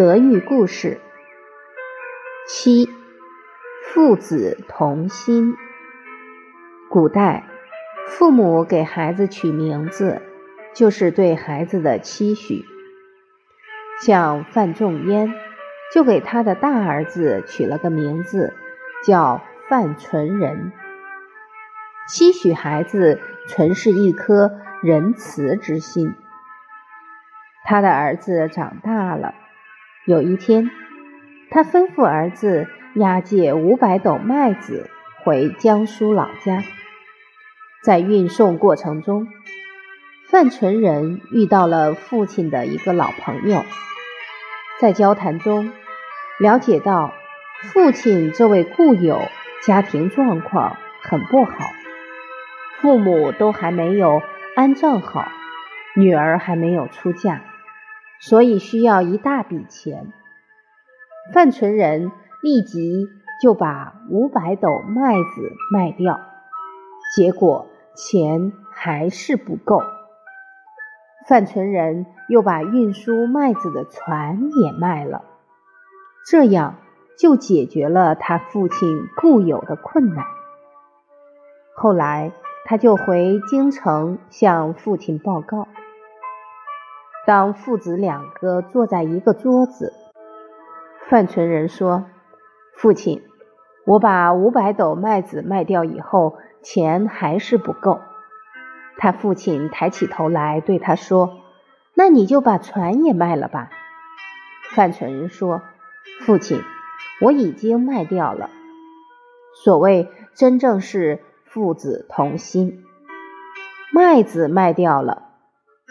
德育故事七：父子同心。古代，父母给孩子取名字，就是对孩子的期许。像范仲淹，就给他的大儿子取了个名字，叫范纯仁，期许孩子存是一颗仁慈之心。他的儿子长大了。有一天，他吩咐儿子押解五百斗麦子回江苏老家。在运送过程中，范纯仁遇到了父亲的一个老朋友。在交谈中，了解到父亲这位故友家庭状况很不好，父母都还没有安葬好，女儿还没有出嫁。所以需要一大笔钱，范纯仁立即就把五百斗麦子卖掉，结果钱还是不够。范纯仁又把运输麦子的船也卖了，这样就解决了他父亲固有的困难。后来他就回京城向父亲报告。当父子两个坐在一个桌子，范纯仁说：“父亲，我把五百斗麦子卖掉以后，钱还是不够。”他父亲抬起头来对他说：“那你就把船也卖了吧。”范纯仁说：“父亲，我已经卖掉了。”所谓真正是父子同心，麦子卖掉了。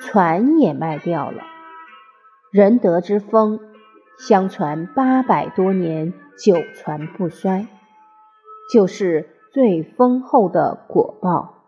船也卖掉了，仁德之风，相传八百多年，久传不衰，就是最丰厚的果报。